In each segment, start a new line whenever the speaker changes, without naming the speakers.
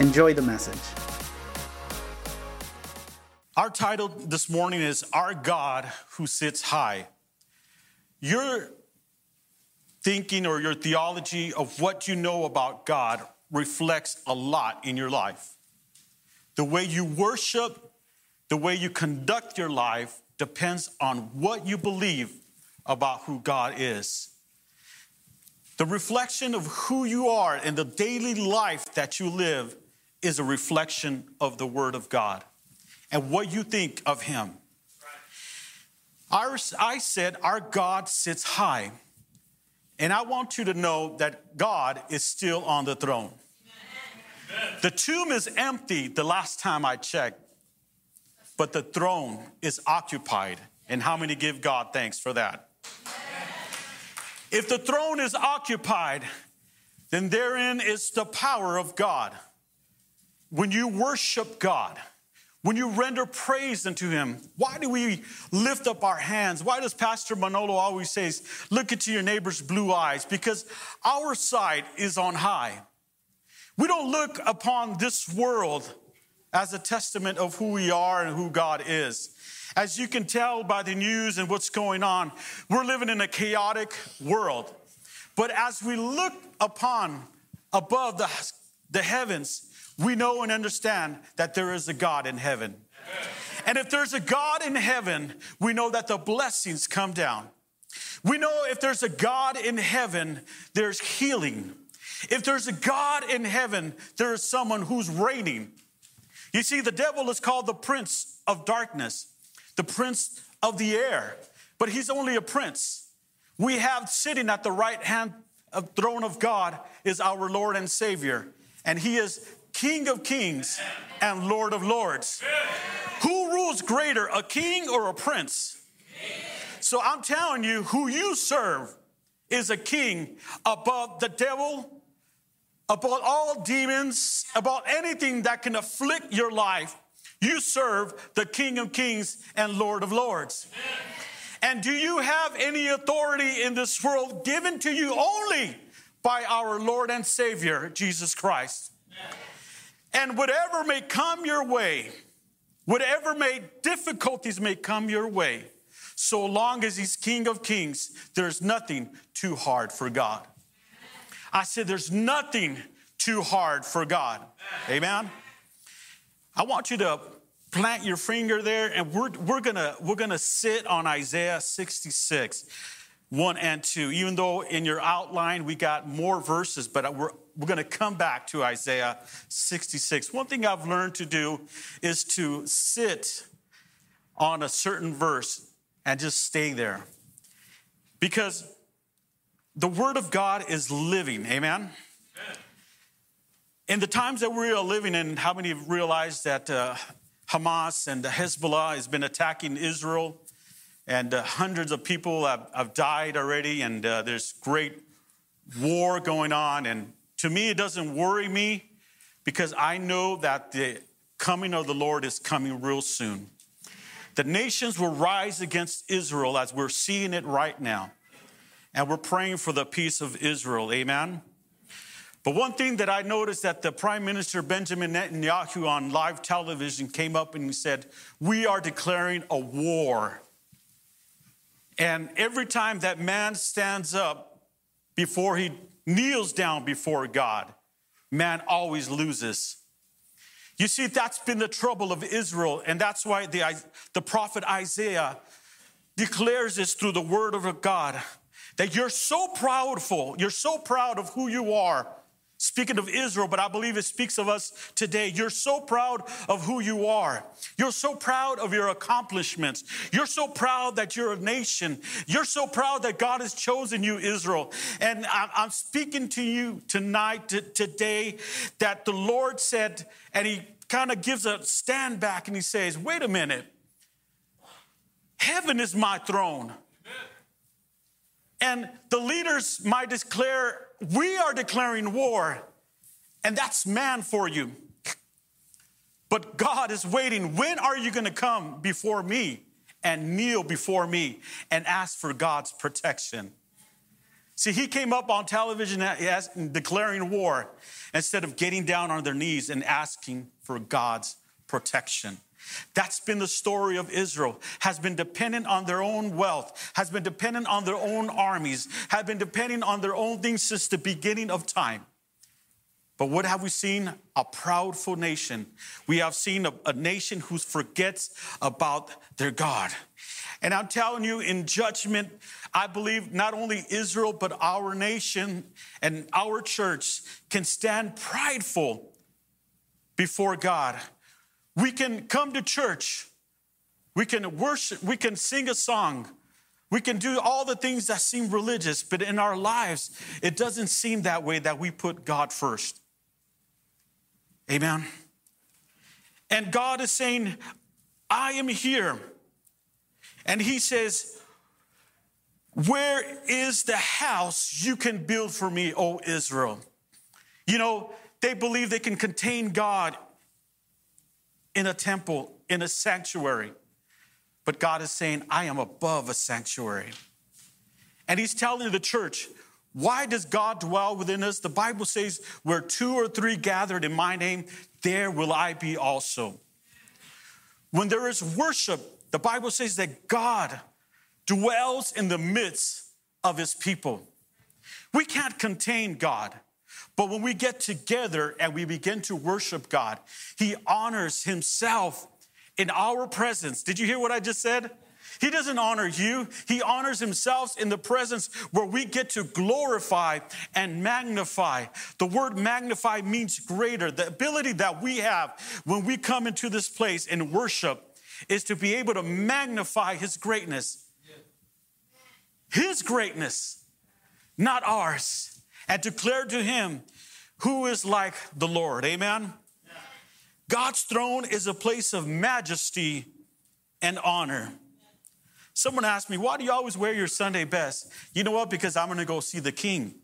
Enjoy the message.
Our title this morning is Our God Who Sits High. Your thinking or your theology of what you know about God reflects a lot in your life. The way you worship, the way you conduct your life depends on what you believe about who God is. The reflection of who you are in the daily life that you live is a reflection of the Word of God and what you think of Him. Our, I said, Our God sits high. And I want you to know that God is still on the throne. Amen. The tomb is empty the last time I checked, but the throne is occupied. And how many give God thanks for that? If the throne is occupied, then therein is the power of God. When you worship God, when you render praise unto him, why do we lift up our hands? Why does Pastor Manolo always says, look into your neighbor's blue eyes? Because our sight is on high. We don't look upon this world as a testament of who we are and who God is. As you can tell by the news and what's going on, we're living in a chaotic world. But as we look upon above the, the heavens, we know and understand that there is a God in heaven. And if there's a God in heaven, we know that the blessings come down. We know if there's a God in heaven, there's healing. If there's a God in heaven, there is someone who's reigning. You see, the devil is called the prince of darkness, the prince of the air, but he's only a prince. We have sitting at the right hand of throne of God is our Lord and Savior, and he is King of kings and Lord of lords. Who rules greater, a king or a prince? So I'm telling you, who you serve is a king above the devil, above all demons, about anything that can afflict your life. You serve the King of kings and Lord of lords. And do you have any authority in this world given to you only by our Lord and Savior, Jesus Christ? And whatever may come your way, whatever may difficulties may come your way, so long as he's King of Kings, there's nothing too hard for God. I said, there's nothing too hard for God. Amen. I want you to plant your finger there, and we're, we're gonna we're gonna sit on Isaiah 66. 1 and 2. Even though in your outline we got more verses, but we're, we're going to come back to Isaiah 66. One thing I've learned to do is to sit on a certain verse and just stay there. Because the Word of God is living. Amen? In the times that we are living in, how many have realized that uh, Hamas and Hezbollah has been attacking Israel? and uh, hundreds of people have, have died already, and uh, there's great war going on. And to me, it doesn't worry me because I know that the coming of the Lord is coming real soon. The nations will rise against Israel as we're seeing it right now. And we're praying for the peace of Israel. Amen. But one thing that I noticed that the Prime Minister Benjamin Netanyahu on live television came up and he said, We are declaring a war and every time that man stands up before he kneels down before God, man always loses. You see, that's been the trouble of Israel, and that's why the, the prophet Isaiah declares this through the word of God that you're so proudful, you're so proud of who you are, Speaking of Israel, but I believe it speaks of us today. You're so proud of who you are. You're so proud of your accomplishments. You're so proud that you're a nation. You're so proud that God has chosen you, Israel. And I'm speaking to you tonight, today, that the Lord said, and He kind of gives a stand back and he says, Wait a minute. Heaven is my throne. And the leaders might declare, We are declaring war, and that's man for you. But God is waiting. When are you going to come before me and kneel before me and ask for God's protection? See, he came up on television declaring war instead of getting down on their knees and asking for God's protection. That's been the story of Israel, has been dependent on their own wealth, has been dependent on their own armies, have been depending on their own things since the beginning of time. But what have we seen? A proudful nation. We have seen a, a, nation who forgets about their God. And I'm telling you, in judgment, I believe not only Israel, but our nation and our church can stand prideful before God. We can come to church, we can worship, we can sing a song, we can do all the things that seem religious, but in our lives, it doesn't seem that way that we put God first. Amen. And God is saying, I am here. And He says, Where is the house you can build for me, O Israel? You know, they believe they can contain God in a temple, in a sanctuary. But God is saying, I am above a sanctuary. And He's telling the church, why does God dwell within us? The Bible says, where two or three gathered in my name, there will I be also. When there is worship, the Bible says that God dwells in the midst of his people. We can't contain God, but when we get together and we begin to worship God, he honors himself in our presence. Did you hear what I just said? He doesn't honor you. He honors himself in the presence where we get to glorify and magnify. The word magnify means greater. The ability that we have when we come into this place in worship is to be able to magnify his greatness. His greatness, not ours. And declare to him who is like the Lord. Amen. God's throne is a place of majesty and honor. Someone asked me, Why do you always wear your Sunday best? You know what? Because I'm going to go see the king.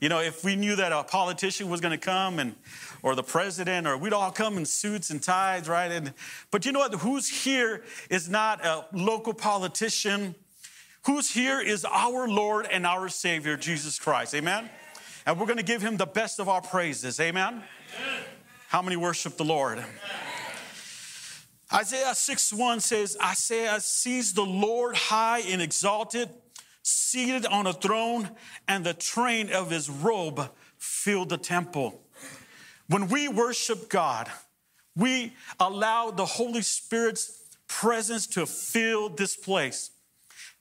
You know, if we knew that a politician was going to come and or the president or we'd all come in suits and ties, right? And but you know what? Who's here is not a local politician. Who's here is our Lord and our Savior, Jesus Christ. Amen. And we're going to give him the best of our praises. Amen. How many worship the Lord? Isaiah 6 1 says, Isaiah sees the Lord high and exalted, seated on a throne, and the train of his robe filled the temple. When we worship God, we allow the Holy Spirit's presence to fill this place.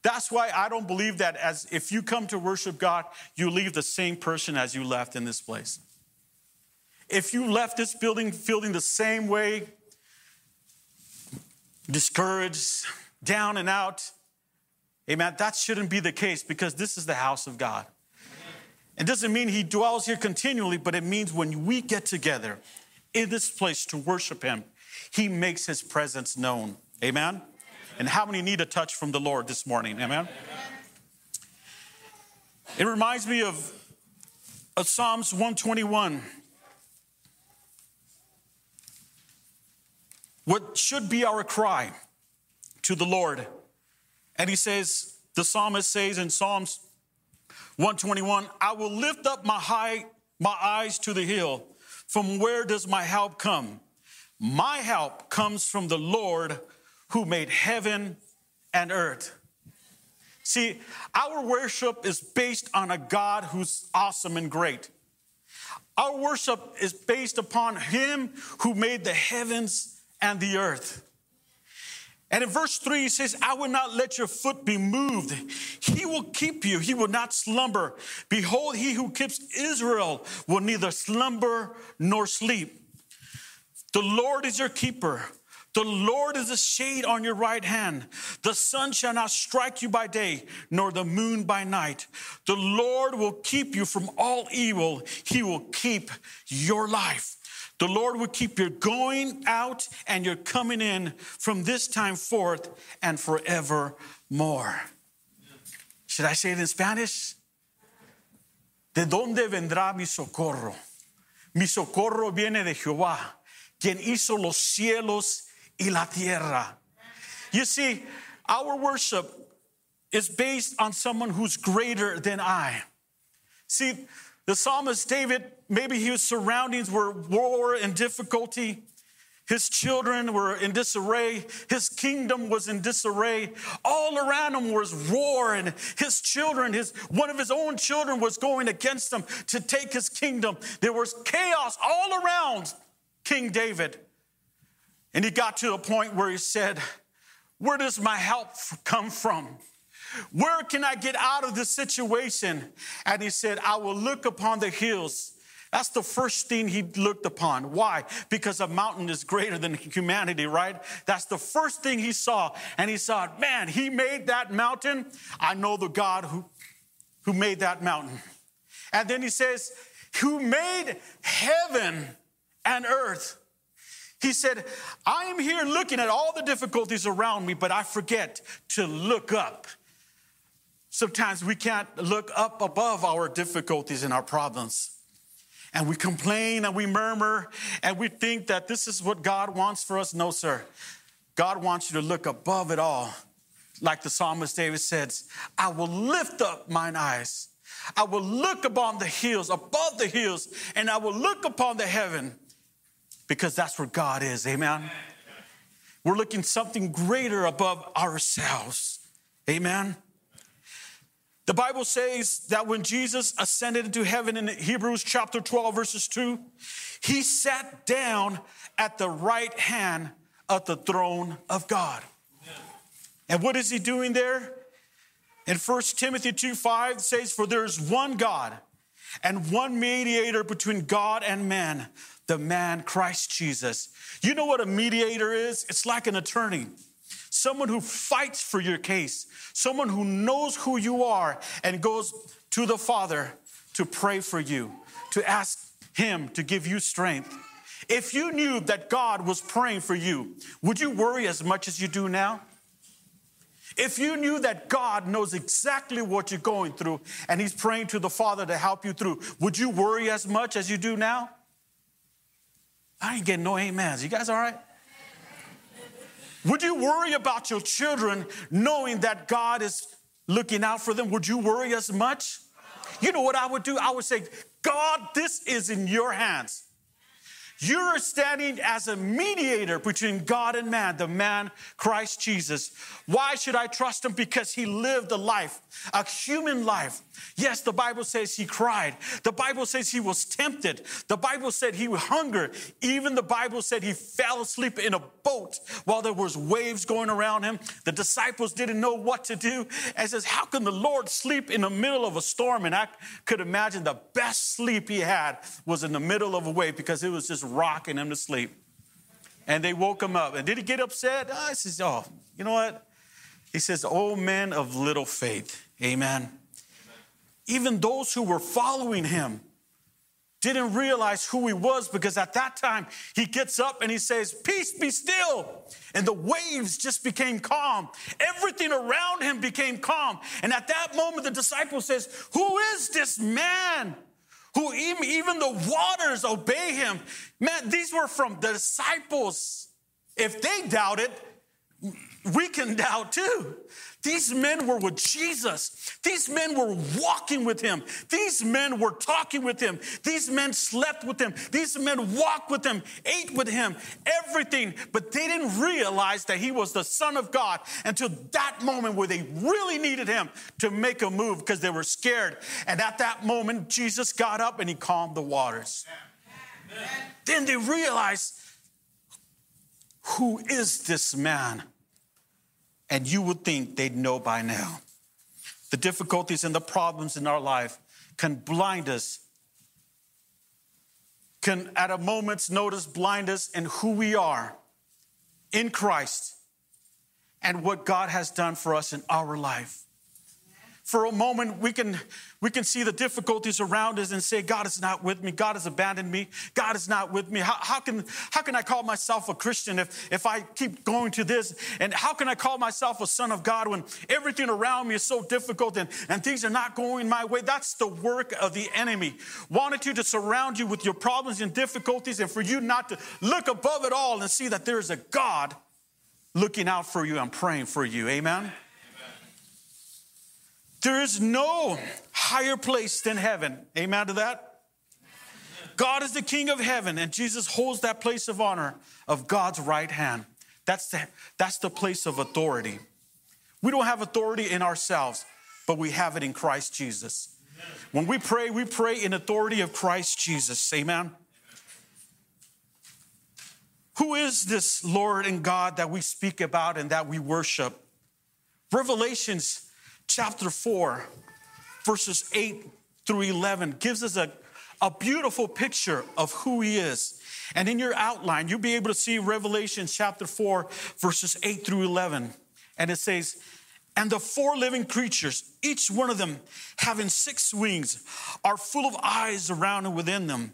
That's why I don't believe that as if you come to worship God, you leave the same person as you left in this place. If you left this building feeling the same way discouraged, down and out. Amen. That shouldn't be the case because this is the house of God. It doesn't mean he dwells here continually, but it means when we get together in this place to worship him, he makes his presence known. Amen. And how many need a touch from the Lord this morning? Amen. It reminds me of, of Psalms 121. what should be our cry to the Lord. And he says, the psalmist says in Psalms 121, I will lift up my high my eyes to the hill. From where does my help come? My help comes from the Lord who made heaven and earth. See, our worship is based on a God who's awesome and great. Our worship is based upon Him who made the heavens and the earth. And in verse 3, he says, I will not let your foot be moved. He will keep you, he will not slumber. Behold, he who keeps Israel will neither slumber nor sleep. The Lord is your keeper. The Lord is a shade on your right hand. The sun shall not strike you by day, nor the moon by night. The Lord will keep you from all evil. He will keep your life. The Lord will keep your going out and your coming in from this time forth and forevermore. Should I say it in Spanish? ¿De dónde vendrá mi socorro? Mi socorro viene de Jehová, quien hizo los cielos y la tierra. You see, our worship is based on someone who's greater than I. See, the psalmist David, maybe his surroundings were war and difficulty. His children were in disarray. His kingdom was in disarray. All around him was war, and his children, his one of his own children, was going against him to take his kingdom. There was chaos all around King David. And he got to a point where he said, Where does my help come from? Where can I get out of this situation? And he said, I will look upon the hills. That's the first thing he looked upon. Why? Because a mountain is greater than humanity, right? That's the first thing he saw. And he saw, man, he made that mountain. I know the God who, who made that mountain. And then he says, who made heaven and earth. He said, I am here looking at all the difficulties around me, but I forget to look up. Sometimes we can't look up above our difficulties and our problems. And we complain and we murmur and we think that this is what God wants for us. No, sir. God wants you to look above it all. Like the psalmist David says, I will lift up mine eyes. I will look upon the hills, above the hills, and I will look upon the heaven because that's where God is. Amen. We're looking something greater above ourselves. Amen. The Bible says that when Jesus ascended into heaven in Hebrews chapter 12, verses 2, he sat down at the right hand of the throne of God. And what is he doing there? In 1 Timothy 2 5 says, For there is one God and one mediator between God and man, the man Christ Jesus. You know what a mediator is? It's like an attorney someone who fights for your case, someone who knows who you are and goes to the Father to pray for you, to ask Him to give you strength. If you knew that God was praying for you, would you worry as much as you do now? If you knew that God knows exactly what you're going through and He's praying to the Father to help you through, would you worry as much as you do now? I ain't getting no amens. You guys all right? Would you worry about your children knowing that God is looking out for them? Would you worry as much? You know what I would do? I would say, God, this is in your hands. You're standing as a mediator between God and man, the man Christ Jesus. Why should I trust him? Because he lived a life, a human life. Yes, the Bible says he cried. The Bible says he was tempted. The Bible said he hungered. Even the Bible said he fell asleep in a boat while there was waves going around him. The disciples didn't know what to do. And says, how can the Lord sleep in the middle of a storm? And I could imagine the best sleep he had was in the middle of a wave because it was just rocking him to sleep. And they woke him up. And did he get upset? Oh, he says, oh, you know what? He says, oh, men of little faith. Amen. Amen. Even those who were following him didn't realize who he was because at that time he gets up and he says, Peace be still. And the waves just became calm. Everything around him became calm. And at that moment, the disciple says, Who is this man? Who even the waters obey him. Man, these were from the disciples. If they doubted, we can doubt too. These men were with Jesus. These men were walking with him. These men were talking with him. These men slept with him. These men walked with him, ate with him, everything. But they didn't realize that he was the Son of God until that moment where they really needed him to make a move because they were scared. And at that moment, Jesus got up and he calmed the waters. Amen. Then they realized who is this man? And you would think they'd know by now. The difficulties and the problems in our life can blind us, can at a moment's notice blind us in who we are in Christ and what God has done for us in our life. For a moment we can we can see the difficulties around us and say god is not with me. God has abandoned me. God is not with me. How, how can how can i call myself a christian if if i keep going to this? And how can i call myself a son of god when everything around me is so difficult and, and things are not going my way? That's the work of the enemy. Wanted you to surround you with your problems and difficulties and for you not to look above it all and see that there's a god looking out for you and praying for you. Amen there is no higher place than heaven. Amen to that? God is the King of heaven, and Jesus holds that place of honor of God's right hand. That's the, that's the place of authority. We don't have authority in ourselves, but we have it in Christ Jesus. When we pray, we pray in authority of Christ Jesus. Amen. Who is this Lord and God that we speak about and that we worship? Revelations chapter 4, verses 8 through 11 gives us a, a beautiful picture of who he is. And in your outline, you'll be able to see Revelation chapter 4, verses 8 through 11. And it says, and the four living creatures, each one of them having six wings, are full of eyes around and within them.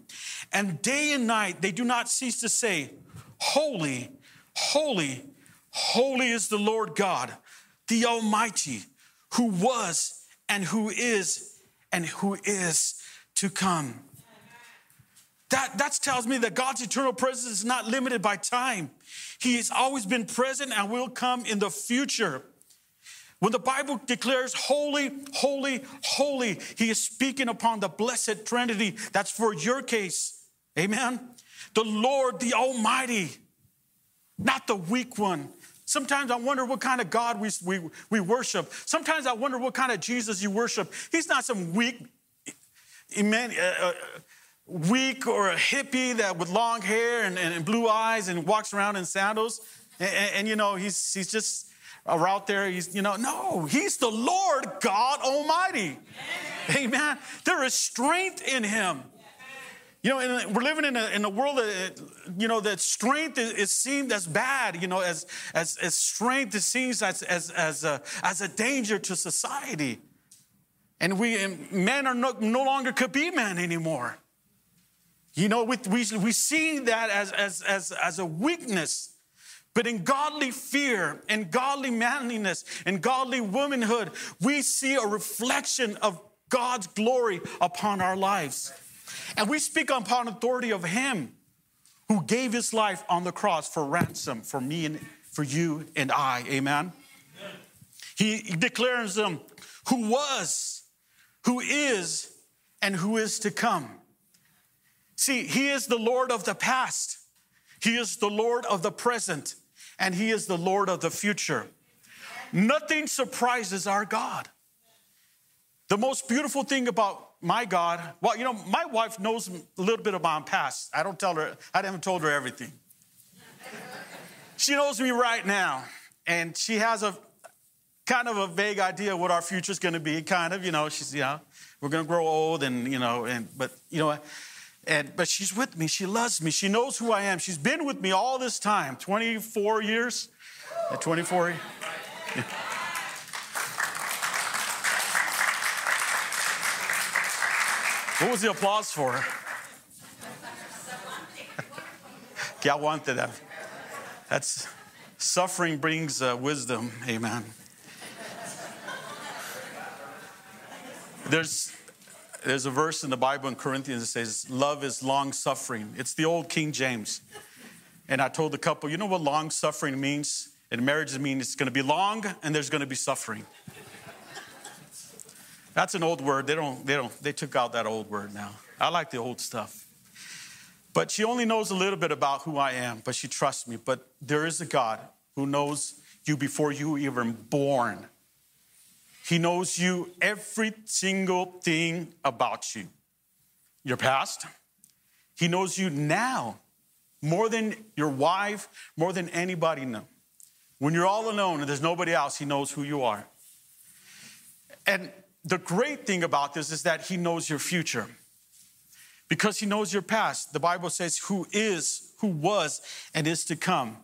And day and night they do not cease to say, Holy, holy, holy is the Lord God, the Almighty who was and who is and who is to come. That, that tells me that God's eternal presence is not limited by time. He has always been present and will come in the future. When the Bible declares holy, holy, holy, he is speaking upon the blessed Trinity. That's for your case. Amen. The Lord, the Almighty, not the weak one, Sometimes I wonder what kind of God we, we, we worship. Sometimes I wonder what kind of Jesus you worship. He's not some weak, uh, uh, weak or a hippie that with long hair and, and, blue eyes and walks around in sandals. And, and, and, you know, he's, he's just out there. He's, you know, no, he's the Lord God Almighty. Amen. amen. There is strength in him. You know, we're living in a, in a world that, you know, that strength is, is seen as bad, you know, as, as, as strength is seen as, as, as, a, as a danger to society. And we, and men are no, no longer could be men anymore. You know, we, we, we see that as, as, as, as a weakness. But in godly fear and godly manliness and godly womanhood, we see a reflection of God's glory upon our lives. And we speak upon authority of Him who gave His life on the cross for ransom for me and for you and I. Amen. He declares them who was, who is, and who is to come. See, He is the Lord of the past, He is the Lord of the present, and He is the Lord of the future. Nothing surprises our God. The most beautiful thing about my God, well, you know, my wife knows a little bit about my past. I don't tell her, I haven't told her everything. she knows me right now, and she has a kind of a vague idea what our future is going to be. Kind of, you know, she's, you know, we're going to grow old, and you know, and but you know, and but she's with me. She loves me. She knows who I am. She's been with me all this time, 24 years, 24. What was the applause for? aguante that. That's suffering brings uh, wisdom. Amen. There's there's a verse in the Bible in Corinthians that says, Love is long suffering. It's the old King James. And I told the couple, you know what long suffering means? In marriage, it means it's going to be long and there's going to be suffering. That's an old word. They don't, they don't, they took out that old word now. I like the old stuff. But she only knows a little bit about who I am, but she trusts me. But there is a God who knows you before you were even born. He knows you every single thing about you. Your past. He knows you now more than your wife, more than anybody know. When you're all alone and there's nobody else, he knows who you are. And the great thing about this is that he knows your future because he knows your past. The Bible says, who is, who was, and is to come.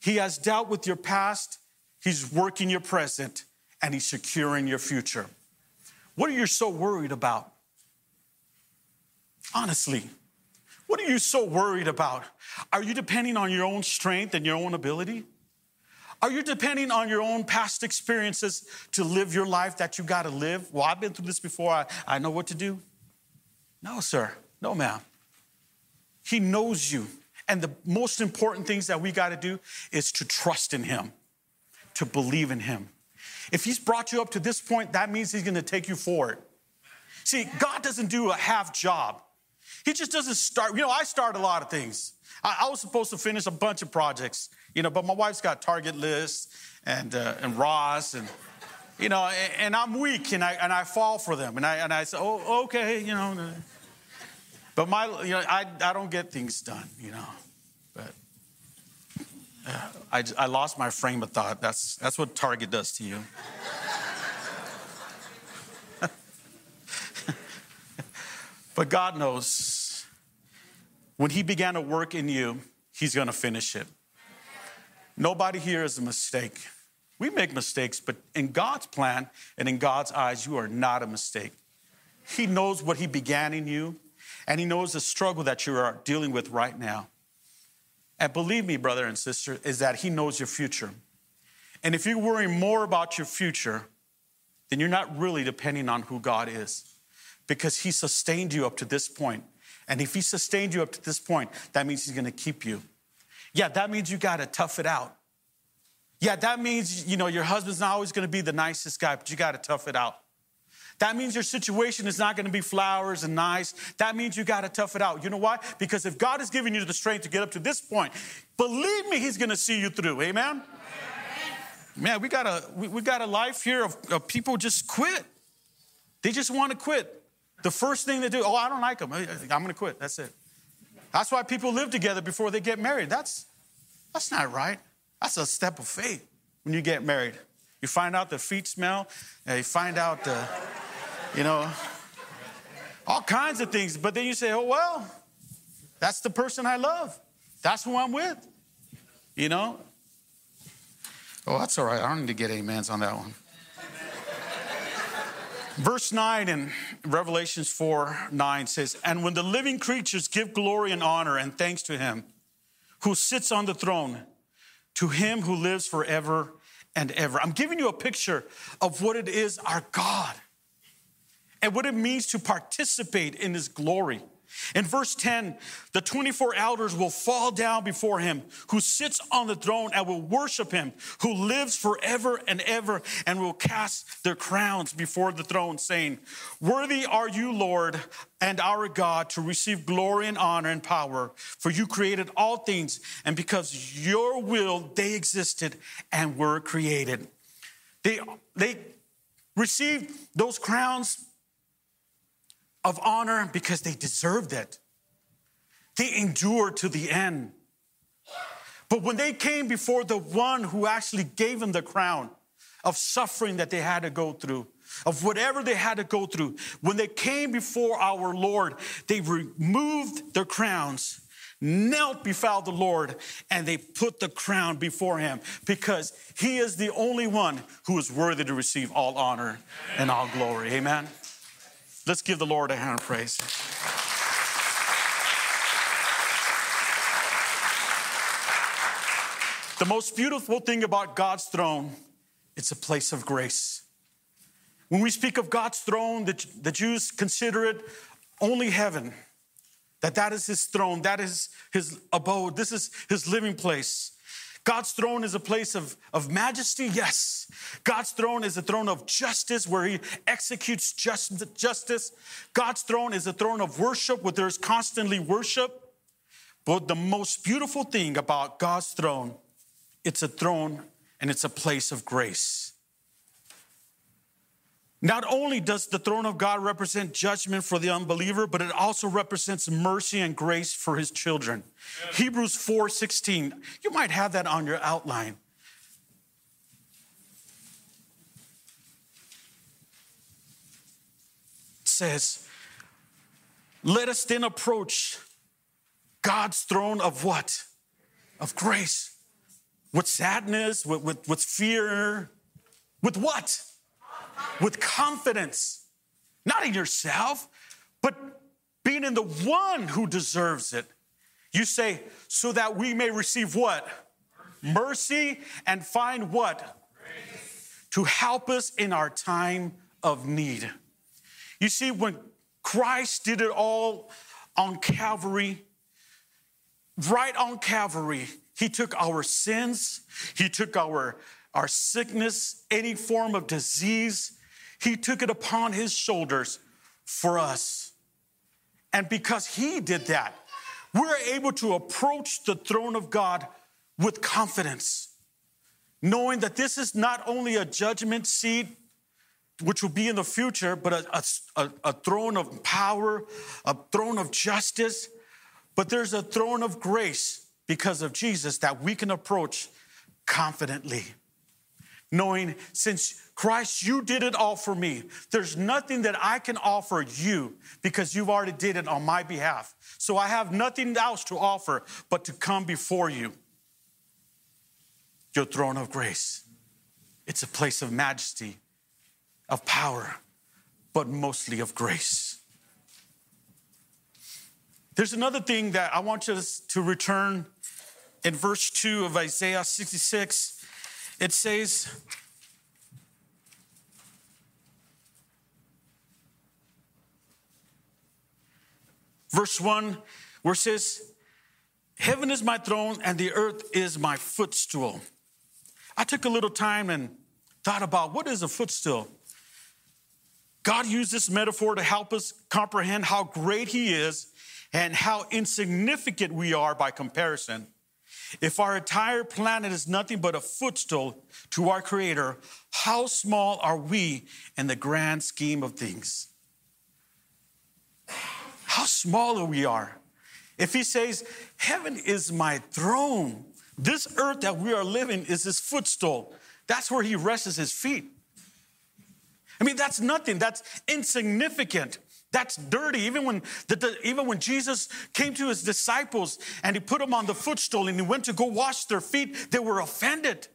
He has dealt with your past, he's working your present, and he's securing your future. What are you so worried about? Honestly, what are you so worried about? Are you depending on your own strength and your own ability? Are you depending on your own past experiences to live your life that you got to live? Well, I've been through this before. I, I know what to do. No, sir. No, ma'am. He knows you. And the most important things that we got to do is to trust in Him, to believe in Him. If He's brought you up to this point, that means He's going to take you forward. See, God doesn't do a half job. He just doesn't start. You know, I start a lot of things. I, I was supposed to finish a bunch of projects, you know, but my wife's got Target lists and, uh, and Ross and, you know, and, and, I'm weak and I, and I fall for them. And I, and I say, oh, okay, you know. But my, you know, I, I don't get things done, you know. But uh, I, I lost my frame of thought. That's, that's what Target does to you. but God knows when He began to work in you, He's going to finish it. Nobody here is a mistake. We make mistakes, but in God's plan and in God's eyes, you are not a mistake. He knows what He began in you, and He knows the struggle that you are dealing with right now. And believe me, brother and sister, is that He knows your future. And if you're worrying more about your future, then you're not really depending on who God is because He sustained you up to this point. And if He sustained you up to this point, that means He's gonna keep you. Yeah, that means you gotta tough it out. Yeah, that means, you know, your husband's not always gonna be the nicest guy, but you gotta tough it out. That means your situation is not going to be flowers and nice. That means you got to tough it out. You know why? Because if God is giving you the strength to get up to this point, believe me, He's going to see you through. Amen? Man, we got a we, we got a life here of, of, people just quit. They just want to quit. The first thing they do, oh, I don't like them. I'm going to quit. That's it. That's why people live together before they get married. That's that's not right. That's a step of faith when you get married. You find out the feet smell. You find out the you know, all kinds of things. But then you say, oh, well, that's the person I love. That's who I'm with. You know? Oh, that's all right. I don't need to get amens on that one. Verse 9 in Revelations 4 9 says, And when the living creatures give glory and honor and thanks to him who sits on the throne, to him who lives forever and ever. I'm giving you a picture of what it is our God and what it means to participate in his glory. In verse 10, the 24 elders will fall down before him who sits on the throne and will worship him who lives forever and ever and will cast their crowns before the throne, saying, Worthy are you, Lord and our God, to receive glory and honor and power, for you created all things, and because your will they existed and were created. They, they received those crowns of honor because they deserved it. They endured to the end. But when they came before the one who actually gave them the crown of suffering that they had to go through, of whatever they had to go through, when they came before our Lord, they removed their crowns, knelt before the Lord, and they put the crown before him because he is the only one who is worthy to receive all honor and all glory. Amen. Let's give the Lord a hand of praise. The most beautiful thing about God's throne, it's a place of grace. When we speak of God's throne, the, the Jews consider it only heaven. That that is his throne, that is his abode, this is his living place. God's throne is a place of, of majesty, yes. God's throne is a throne of justice where he executes just, justice. God's throne is a throne of worship where there's constantly worship. But the most beautiful thing about God's throne, it's a throne and it's a place of grace. Not only does the throne of God represent judgment for the unbeliever, but it also represents mercy and grace for his children. Yes. Hebrews 4:16. You might have that on your outline. It says, "Let us then approach God's throne of what? Of grace. With sadness, with, with, with fear, with what? With confidence. not in yourself, but being in the one who deserves it. You say, so that we may receive what? Mercy, Mercy and find what? Grace. To help us in our time of need. You see, when Christ did it all on Calvary, right on Calvary, He took our sins, He took our, our sickness, any form of disease, He took it upon His shoulders for us. And because He did that, we're able to approach the throne of God with confidence, knowing that this is not only a judgment seat, which will be in the future, but a, a, a, throne of power, a throne of justice, but there's a throne of grace because of Jesus that we can approach confidently. Knowing since Christ, you did it all for me, there's nothing that I can offer you because you've already did it on my behalf. So I have nothing else to offer but to come before you, your throne of grace. It's a place of majesty, of power, but mostly of grace. There's another thing that I want us to return in verse 2 of Isaiah 66. It says, verse 1, where it says, Heaven is my throne and the earth is my footstool. I took a little time and thought about what is a footstool? God used this metaphor to help us comprehend how great He is and how insignificant we are by comparison. If our entire planet is nothing but a footstool to our Creator, how small are we in the grand scheme of things? How small we are. If He says, Heaven is my throne, this earth that we are living is His footstool, that's where He rests His feet. I mean, that's nothing, that's insignificant. That's dirty. Even when, the, even when Jesus came to his disciples and he put them on the footstool and he went to go wash their feet, they were offended.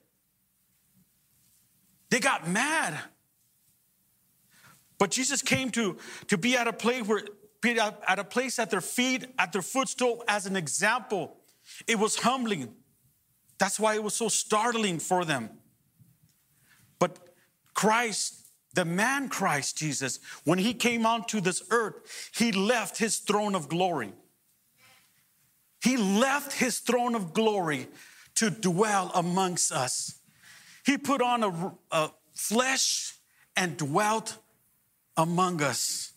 They got mad. But Jesus came to, to be at a place where at a place at their feet, at their footstool as an example. It was humbling. That's why it was so startling for them. But Christ the man Christ Jesus, when he came onto this earth, he left his throne of glory. He left his throne of glory to dwell amongst us. He put on a, a flesh and dwelt among us.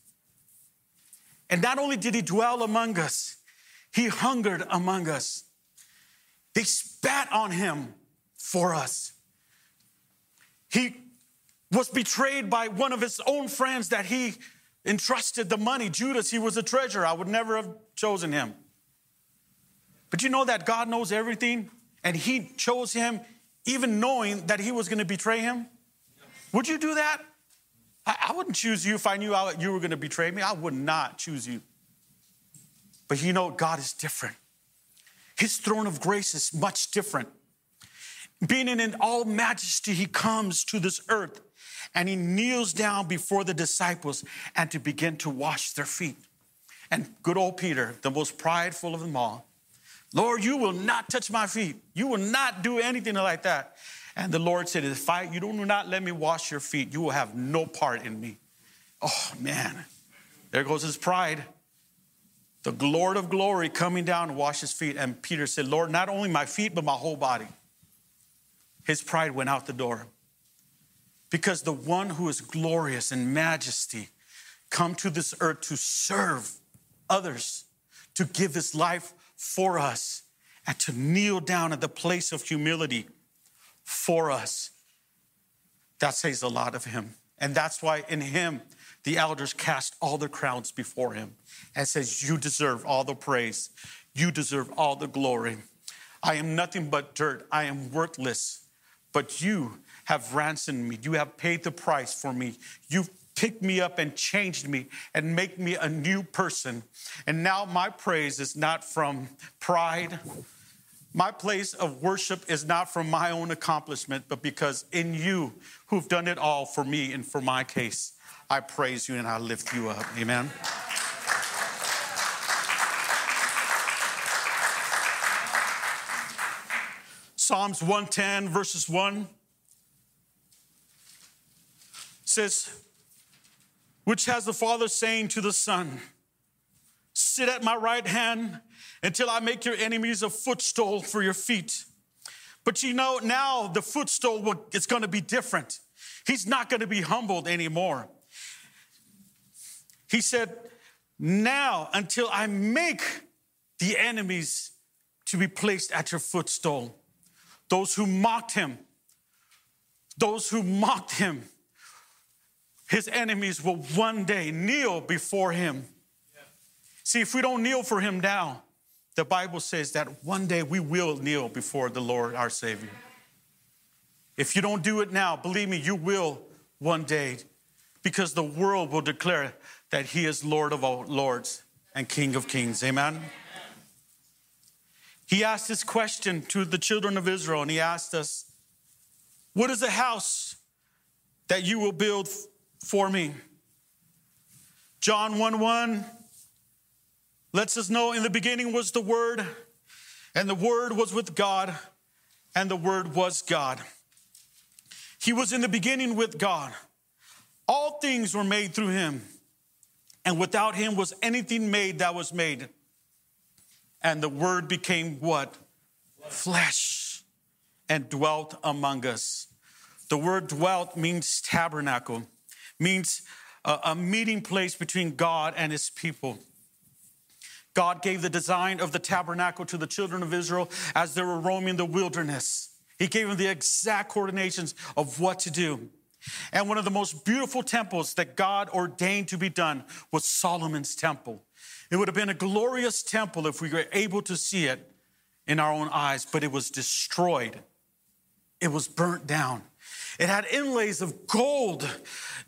And not only did he dwell among us, he hungered among us. They spat on him for us. He was betrayed by one of his own friends that he entrusted the money. Judas, he was a treasurer. I would never have chosen him. But you know that God knows everything, and he chose him even knowing that he was going to betray him? Would you do that? I, wouldn't choose you if I knew you were going to betray me. I would not choose you. But you know, God is different. His throne of grace is much different. Being in all majesty, he comes to this earth and he kneels down before the disciples and to begin to wash their feet. And good old Peter, the most prideful of them all, Lord, you will not touch my feet. You will not do anything like that. And the Lord said, If I, you do not let me wash your feet, you will have no part in me. Oh, man. There goes his pride. The Lord of glory coming down to wash his feet. And Peter said, Lord, not only my feet, but my whole body. His pride went out the door. Because the one who is glorious in majesty come to this earth to serve others, to give his life for us, and to kneel down at the place of humility for us. That says a lot of him. And that's why in him, the elders cast all the crowns before him and says, You deserve all the praise. You deserve all the glory. I am nothing but dirt. I am worthless. But you have ransomed me. You have paid the price for me. You've picked me up and changed me and make me a new person. And now my praise is not from pride. My place of worship is not from my own accomplishment, but because in you who've done it all for me and for my case, I praise you and I lift you up. Amen. Psalms 110, verses 1 says, Which has the Father saying to the Son, Sit at my right hand until I make your enemies a footstool for your feet. But you know, now the footstool is going to be different. He's not going to be humbled anymore. He said, Now until I make the enemies to be placed at your footstool. Those who mocked him, those who mocked him, his enemies will one day kneel before him. See, if we don't kneel for him now, the Bible says that one day we will kneel before the Lord our Savior. If you don't do it now, believe me, you will one day because the world will declare that he is Lord of all lords and King of kings. Amen. He asked this question to the children of Israel, and he asked us, What is the house that you will build for me? John 1 1 lets us know in the beginning was the Word, and the Word was with God, and the Word was God. He was in the beginning with God. All things were made through him, and without him was anything made that was made. And the Word became what? Flesh and dwelt among us. The word dwelt means tabernacle, means a, a meeting place between God and his people. God gave the design of the tabernacle to the children of Israel as they were roaming the wilderness. He gave them the exact coordinations of what to do. And one of the most beautiful temples that God ordained to be done was Solomon's temple. It would have been a glorious temple if we were able to see it in our own eyes, but it was destroyed. It was burnt down. It had inlays of gold,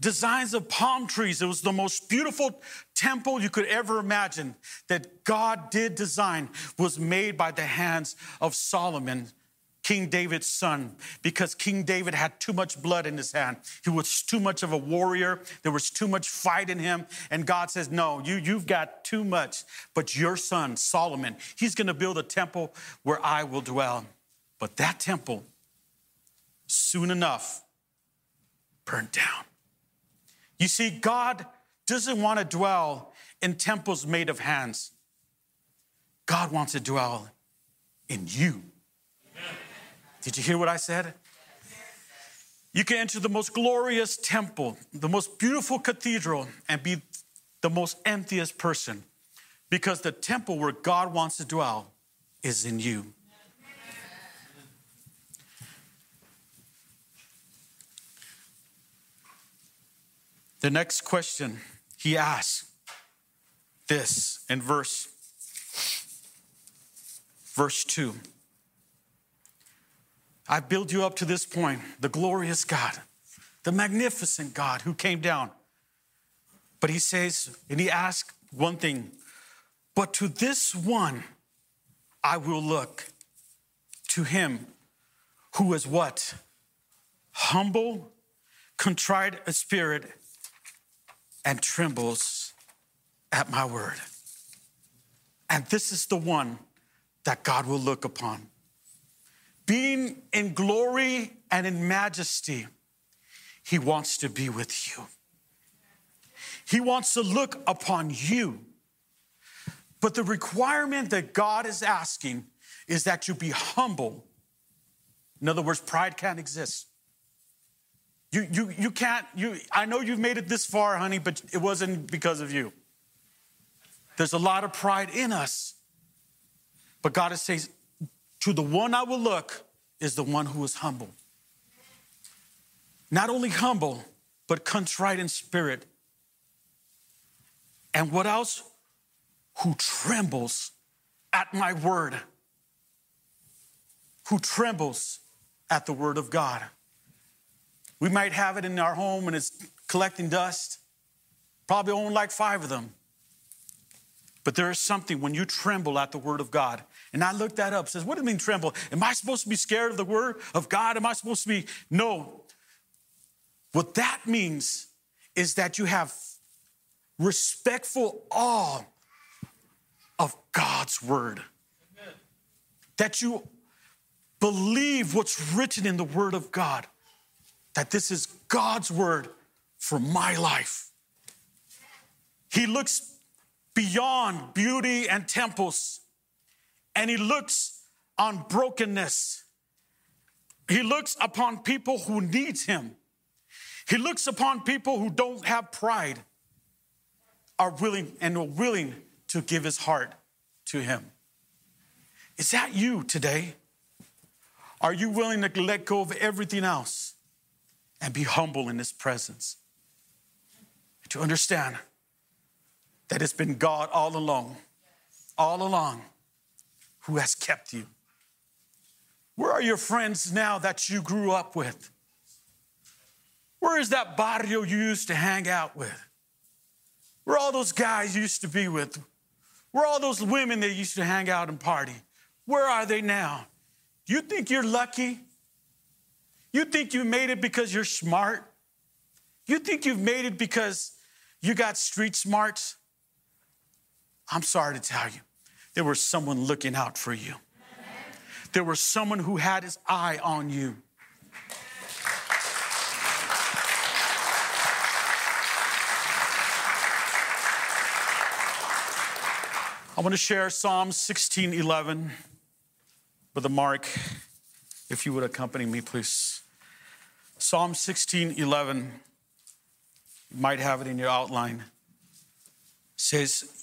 designs of palm trees. It was the most beautiful temple you could ever imagine that God did design was made by the hands of Solomon, King David's son, because King David had too much blood in his hand. He was too much of a warrior. There was too much fight in him. And God says, No, you, you've got too much. But your son, Solomon, he's going to build a temple where I will dwell. But that temple, soon enough, burned down. You see, God doesn't want to dwell in temples made of hands. God wants to dwell in you. Did you hear what I said? You can enter the most glorious temple, the most beautiful cathedral, and be the most emptiest person because the temple where God wants to dwell is in you. The next question he asks this in verse verse 2 I built you up to this point, the glorious God, the magnificent God who came down. But he says, and he asks one thing, but to this one I will look, to him who is what? Humble, contrite a spirit, and trembles at my word. And this is the one that God will look upon being in glory and in majesty, he wants to be with you. He wants to look upon you. But the requirement that God is asking is that you be humble. In other words, pride can't exist. You, you, you can't, you, I know you've made it this far, honey, but it wasn't because of you. There's a lot of pride in us. But God is saying, to the one I will look is the one who is humble. Not only humble, but contrite in spirit. And what else? Who trembles at my word. Who trembles at the word of God. We might have it in our home and it's collecting dust. Probably own like five of them. But there is something when you tremble at the word of God. And I looked that up. Says, what do you mean tremble? Am I supposed to be scared of the word of God? Am I supposed to be? No. What that means is that you have respectful awe of God's word. That you believe what's written in the word of God, that this is God's word for my life. He looks beyond beauty and temples, and he looks on brokenness. He looks upon people who need him. He looks upon people who don't have pride, are willing and are willing to give his heart to him. Is that you today? Are you willing to let go of everything else and be humble in his presence? To understand that it's been God all along, all along, who has kept you. Where are your friends now that you grew up with? Where is that barrio you used to hang out with? Where all those guys used to be with? Where all those women that used to hang out and party? Where are they now? You think you're lucky? You think you made it because you're smart? You think you've made it because you got street smarts? I'm sorry to tell you, there was someone looking out for you. There was someone who had his eye on you. I want to share Psalm 16 11 with a mark. If you would accompany me, please. Psalm 16 11, you might have it in your outline, says,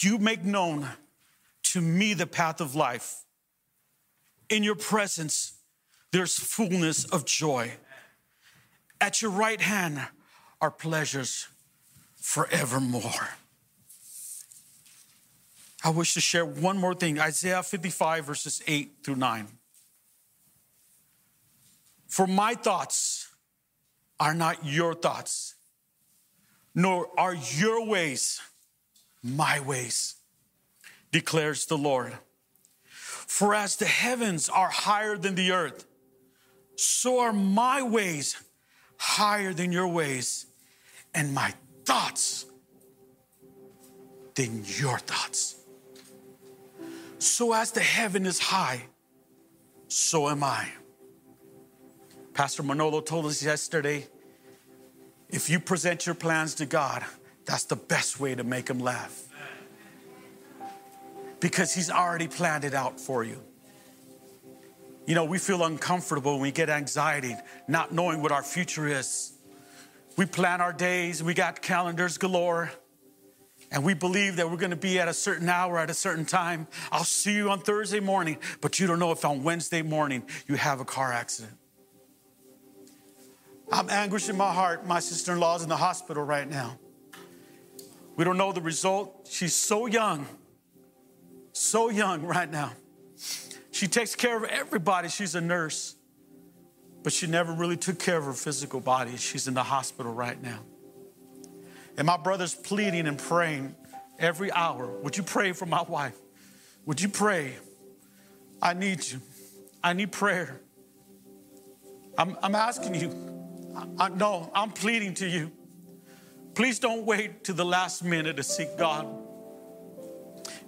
you make known to me the path of life. In your presence, there's fullness of joy. At your right hand are pleasures forevermore. I wish to share one more thing Isaiah 55, verses 8 through 9. For my thoughts are not your thoughts, nor are your ways my ways, declares the Lord. For as the heavens are higher than the earth, so are my ways higher than your ways, and my thoughts than your thoughts. So as the heaven is high, so am I. Pastor Manolo told us yesterday if you present your plans to God, that's the best way to make him laugh. Because he's already planned it out for you. You know, we feel uncomfortable when we get anxiety, not knowing what our future is. We plan our days, we got calendars galore, and we believe that we're gonna be at a certain hour at a certain time. I'll see you on Thursday morning, but you don't know if on Wednesday morning you have a car accident. I'm anguished in my heart. My sister in law's in the hospital right now. We don't know the result. She's so young, so young right now. She takes care of everybody. She's a nurse, but she never really took care of her physical body. She's in the hospital right now. And my brother's pleading and praying every hour. Would you pray for my wife? Would you pray? I need you. I need prayer. I'm, I'm asking you. I, I, no, I'm pleading to you. Please don't wait to the last minute to seek God.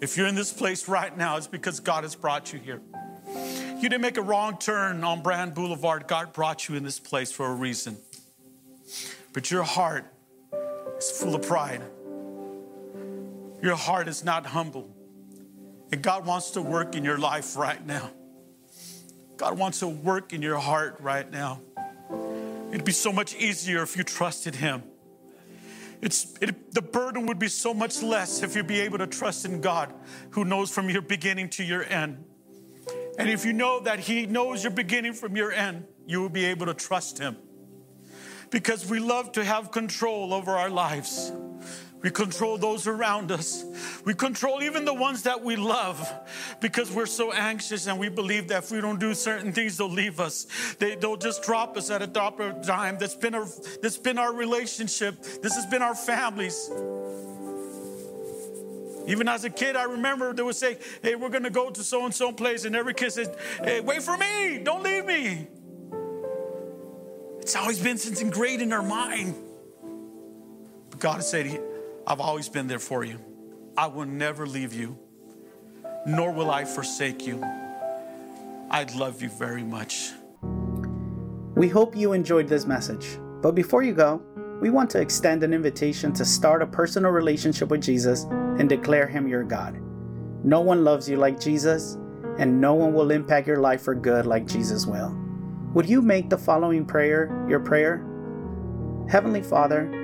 If you're in this place right now, it's because God has brought you here. You didn't make a wrong turn on Brand Boulevard. God brought you in this place for a reason. But your heart is full of pride. Your heart is not humble. And God wants to work in your life right now. God wants to work in your heart right now. It'd be so much easier if you trusted Him. It's, it, the burden would be so much less if you'd be able to trust in God who knows from your beginning to your end. And if you know that He knows your beginning from your end, you will be able to trust Him. Because we love to have control over our lives. We control those around us. We control even the ones that we love because we're so anxious and we believe that if we don't do certain things, they'll leave us. They, will just drop us at a drop of time. That's been, our, that's been our relationship. This has been our families. Even as a kid, I remember they would say, Hey, we're going to go to so and so place. And every kid said, Hey, wait for me. Don't leave me. It's always been since ingrained in our mind. But God has said, I've always been there for you. I will never leave you, nor will I forsake you. I love you very much.
We hope you enjoyed this message. But before you go, we want to extend an invitation to start a personal relationship with Jesus and declare Him your God. No one loves you like Jesus, and no one will impact your life for good like Jesus will. Would you make the following prayer your prayer? Heavenly Father,